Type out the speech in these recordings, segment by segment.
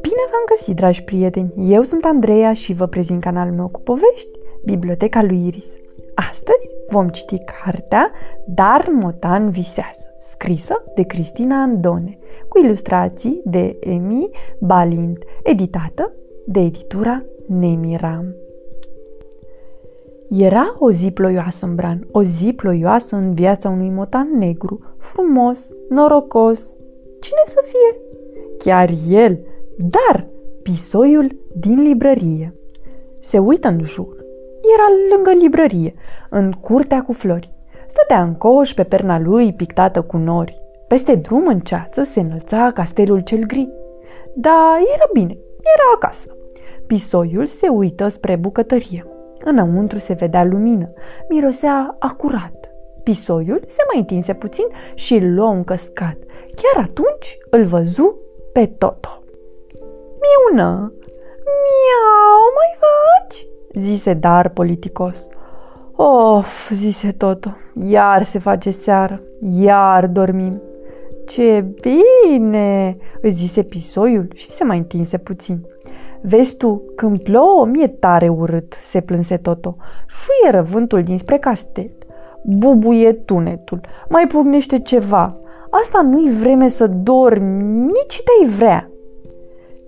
Bine v-am găsit, dragi prieteni! Eu sunt Andreea și vă prezint canalul meu cu povești, Biblioteca lui Iris. Astăzi vom citi cartea Dar Motan visează, scrisă de Cristina Andone, cu ilustrații de Emi Balint, editată de editura Nemiram. Era o zi ploioasă în Bran, o zi ploioasă în viața unui motan negru, frumos, norocos. Cine să fie? Chiar el, dar pisoiul din librărie. Se uită în jur. Era lângă librărie, în curtea cu flori. Stătea în coș pe perna lui pictată cu nori. Peste drum în ceață se înălța castelul cel gri. Da, era bine, era acasă. Pisoiul se uită spre bucătărie. Înăuntru se vedea lumină, mirosea acurat. Pisoiul se mai întinse puțin și îl luă un căscat. Chiar atunci îl văzu pe Toto. Miună! Miau, mai faci? zise Dar politicos. Of, zise Toto, iar se face seară, iar dormim. Ce bine, îți zise pisoiul și se mai întinse puțin. Vezi tu, când plouă, mi-e tare urât, se plânse Toto. Șuieră vântul dinspre castel. Bubuie tunetul, mai pugnește ceva. Asta nu-i vreme să dormi, nici te-ai vrea.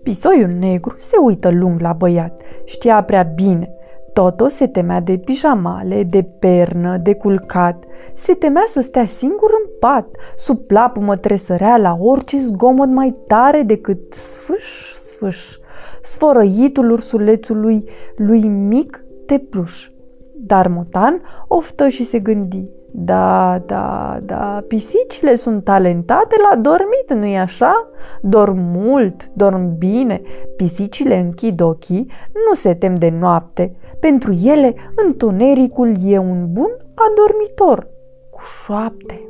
Pisoiul negru se uită lung la băiat. Știa prea bine. Toto se temea de pijamale, de pernă, de culcat. Se temea să stea singur în pat. Sub plapumă tresărea la orice zgomot mai tare decât sfâș, sfâș sfărăitul ursulețului lui mic de pluș. Dar Motan oftă și se gândi. Da, da, da, pisicile sunt talentate la dormit, nu-i așa? Dorm mult, dorm bine, pisicile închid ochii, nu se tem de noapte. Pentru ele, întunericul e un bun adormitor, cu șoapte.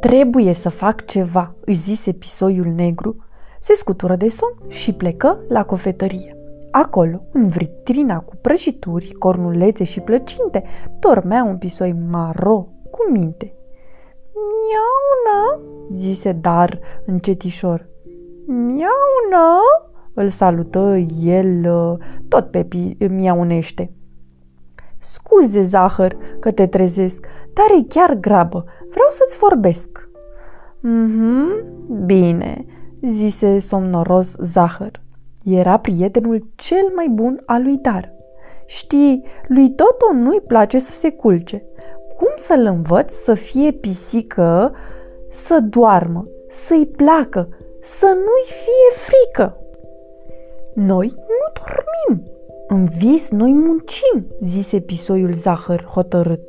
Trebuie să fac ceva, își zise pisoiul negru, se scutură de somn și plecă la cofetărie. Acolo, în vitrina cu prăjituri, cornulețe și plăcinte, dormea un pisoi maro cu minte. Miauna, zise Dar încetișor. Miauna, îl salută el, tot pe miaunește. Scuze, Zahăr, că te trezesc, dar e chiar grabă. Vreau să-ți vorbesc. Mhm, bine, zise somnoros Zahăr. Era prietenul cel mai bun al lui Dar. Știi, lui Toto nu-i place să se culce. Cum să-l învăț să fie pisică, să doarmă, să-i placă, să nu-i fie frică? Noi nu dormim. În vis noi muncim, zise pisoiul Zahăr hotărât.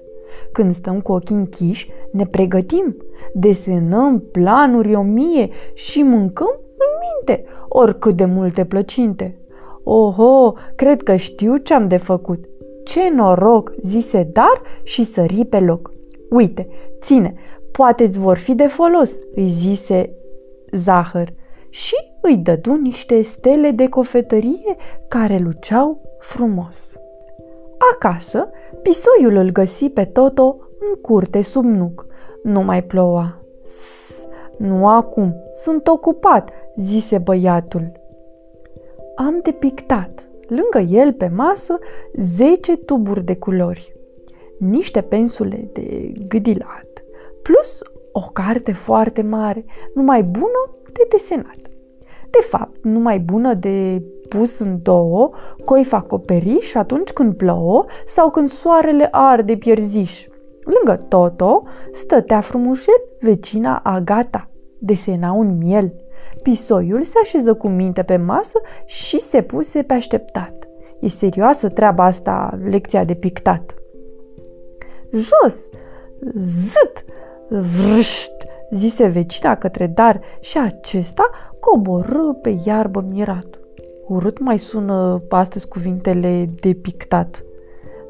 Când stăm cu ochii închiși, ne pregătim, desenăm planuri o mie și mâncăm în minte, oricât de multe plăcinte. Oho, cred că știu ce am de făcut. Ce noroc, zise Dar și sări pe loc. Uite, ține, poate îți vor fi de folos, îi zise Zahăr și îi dădu niște stele de cofetărie care luceau frumos. Acasă, pisoiul îl găsi pe Toto în curte sub nuc. Nu mai ploua. Sss, nu acum, sunt ocupat, zise băiatul. Am depictat, lângă el pe masă, zece tuburi de culori, niște pensule de gâdilat, plus o carte foarte mare, numai bună de desenat. De fapt, numai bună de pus în două, coif acoperiș atunci când plouă sau când soarele arde pierziș. Lângă Toto stătea frumușel vecina Agata. Desena un miel. Pisoiul se așeză cu minte pe masă și se puse pe așteptat. E serioasă treaba asta, lecția de pictat. Jos! Zât! Vrșt! zise vecina către dar și acesta coborâ pe iarbă mirat. Urât mai sună astăzi cuvintele de pictat.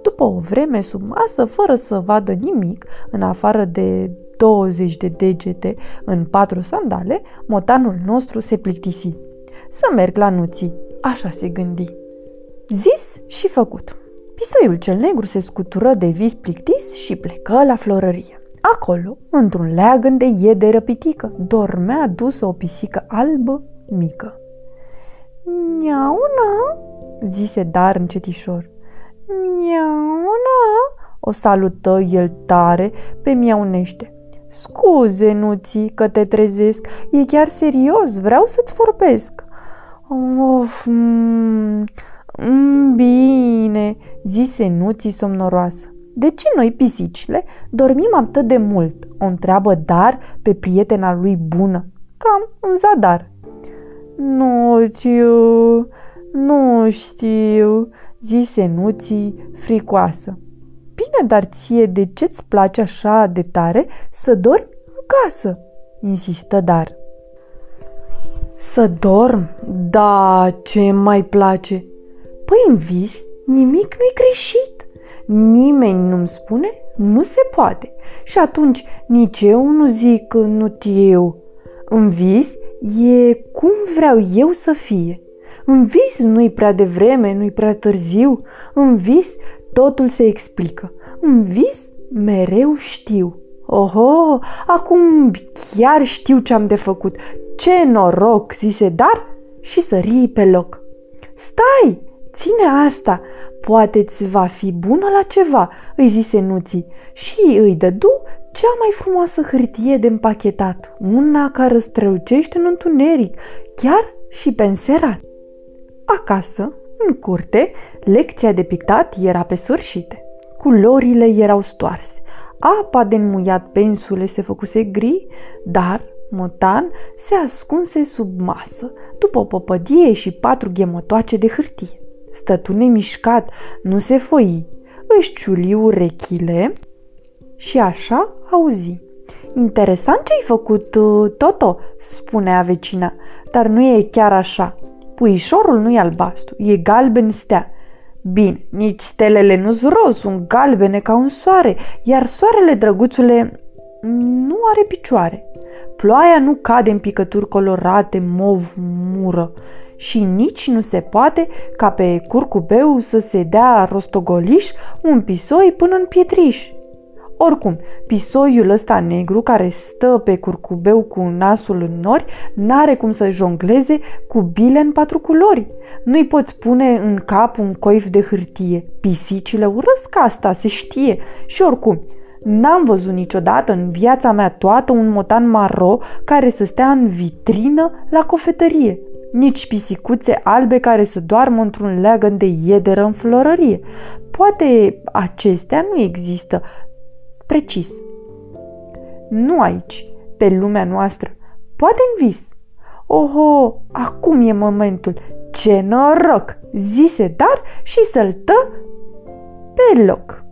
După o vreme sub masă, fără să vadă nimic, în afară de 20 de degete în patru sandale, motanul nostru se plictisi. Să merg la nuții, așa se gândi. Zis și făcut. Pisoiul cel negru se scutură de vis plictis și plecă la florărie. Acolo, într-un leagăn de iede răpitică, dormea dusă o pisică albă mică. Niauna, zise Dar încetișor. Niauna, o salută el tare pe miaunește. Scuze, Nuții, că te trezesc. E chiar serios, vreau să-ți vorbesc. Of, mm, mm, bine, zise Nuții somnoroasă. De ce noi, pisicile, dormim atât de mult? O întreabă Dar pe prietena lui bună. Cam în zadar. Nu știu, nu știu, zise Nuții fricoasă. Bine, dar ție de ce-ți place așa de tare să dormi în casă? insistă Dar. Să dorm? Da, ce mai place. Păi în vis nimic nu-i greșit. Nimeni nu-mi spune nu se poate. Și atunci nici eu nu zic nu eu. În vis e cum vreau eu să fie. În vis nu-i prea devreme, nu-i prea târziu. În vis totul se explică. În vis mereu știu. Oho, acum chiar știu ce am de făcut. Ce noroc, zise Dar și sări pe loc. Stai, ține asta, poate-ți va fi bună la ceva, îi zise Nuții și îi dădu cea mai frumoasă hârtie de împachetat, una care strălucește în întuneric, chiar și pe înserat. Acasă, în curte, lecția de pictat era pe sfârșite. Culorile erau stoarse, apa de înmuiat pensule se făcuse gri, dar Motan se ascunse sub masă, după o popădie și patru ghemătoace de hârtie. Stătu nemișcat, nu se foi, își ciuli urechile și așa auzi. Interesant ce-ai făcut, uh, Toto, spunea vecina, dar nu e chiar așa. Puișorul nu e albastru, e galben stea. Bine, nici stelele nu sunt roz, sunt galbene ca un soare, iar soarele, drăguțule, nu are picioare. Ploaia nu cade în picături colorate, mov, mură și nici nu se poate ca pe curcubeu să se dea rostogoliș un pisoi până în pietriș. Oricum, pisoiul ăsta negru care stă pe curcubeu cu nasul în nori n-are cum să jongleze cu bile în patru culori. Nu-i poți pune în cap un coif de hârtie. Pisicile urăsc asta, se știe. Și oricum, N-am văzut niciodată în viața mea toată un motan maro care să stea în vitrină la cofetărie. Nici pisicuțe albe care să doarmă într-un leagăn de iederă în florărie. Poate acestea nu există, precis. Nu aici, pe lumea noastră, poate în vis. Oho, acum e momentul. Ce noroc! Zise dar și săltă pe loc.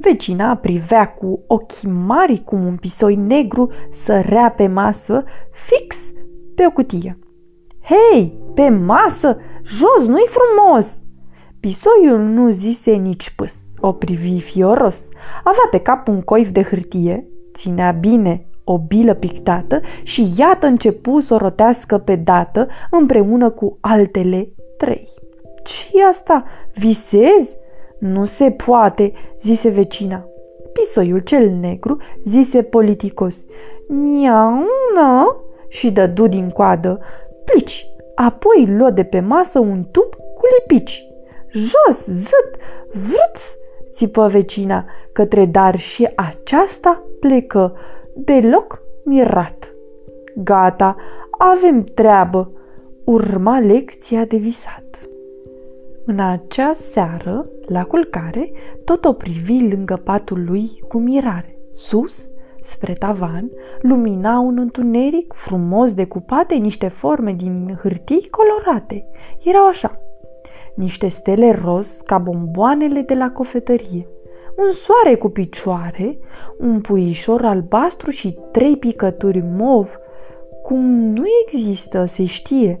Vecina privea cu ochii mari cum un pisoi negru sărea pe masă, fix pe o cutie. Hei, pe masă, jos, nu-i frumos! Pisoiul nu zise nici pâs, o privi fioros. Avea pe cap un coif de hârtie, ținea bine o bilă pictată și iată începu să o rotească pe dată împreună cu altele trei. ce asta? Visezi? Nu se poate, zise vecina. Pisoiul cel negru zise politicos. Niauna? Și dădu din coadă. Plici. Apoi luă de pe masă un tub cu lipici. Jos, zât, vrț, țipă vecina către dar și aceasta plecă, deloc mirat. Gata, avem treabă. Urma lecția de visat. În acea seară, la culcare, tot o privi lângă patul lui cu mirare. Sus, spre tavan, lumina un întuneric frumos decupate niște forme din hârtii colorate. Erau așa, niște stele roz ca bomboanele de la cofetărie, un soare cu picioare, un puișor albastru și trei picături mov, cum nu există, se știe.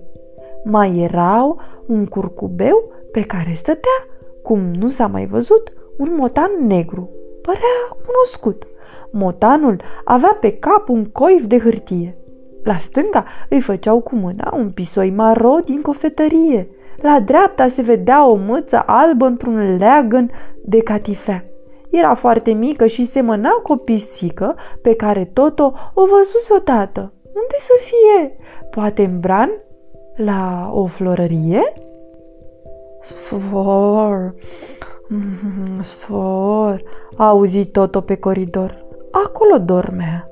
Mai erau un curcubeu pe care stătea, cum nu s-a mai văzut, un motan negru. Părea cunoscut. Motanul avea pe cap un coif de hârtie. La stânga îi făceau cu mâna un pisoi maro din cofetărie. La dreapta se vedea o mâță albă într-un leagăn de catifea. Era foarte mică și semăna cu o pisică pe care Toto o văzuse odată. Unde să fie? Poate în bran? La o florărie? Sfor, sfor, a auzit Toto pe coridor. Acolo dormea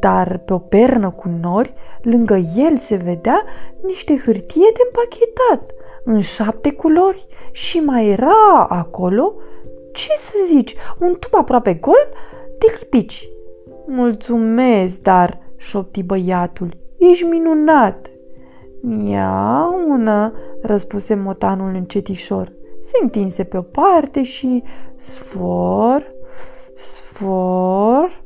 dar pe o pernă cu nori, lângă el se vedea niște hârtie de împachetat, în șapte culori și mai era acolo, ce să zici, un tub aproape gol de lipici. Mulțumesc, dar, șopti băiatul, ești minunat. Miaună, răspuse motanul încetișor. Se întinse pe o parte și sfor, sfor,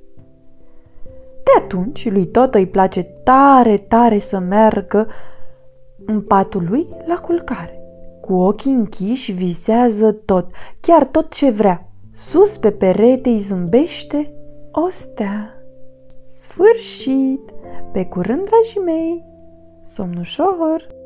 de atunci, lui Toto îi place tare, tare să meargă în patul lui la culcare. Cu ochii închiși visează tot, chiar tot ce vrea. Sus pe perete îi zâmbește o stea. Sfârșit! Pe curând, dragii mei! Somn ușor! thank you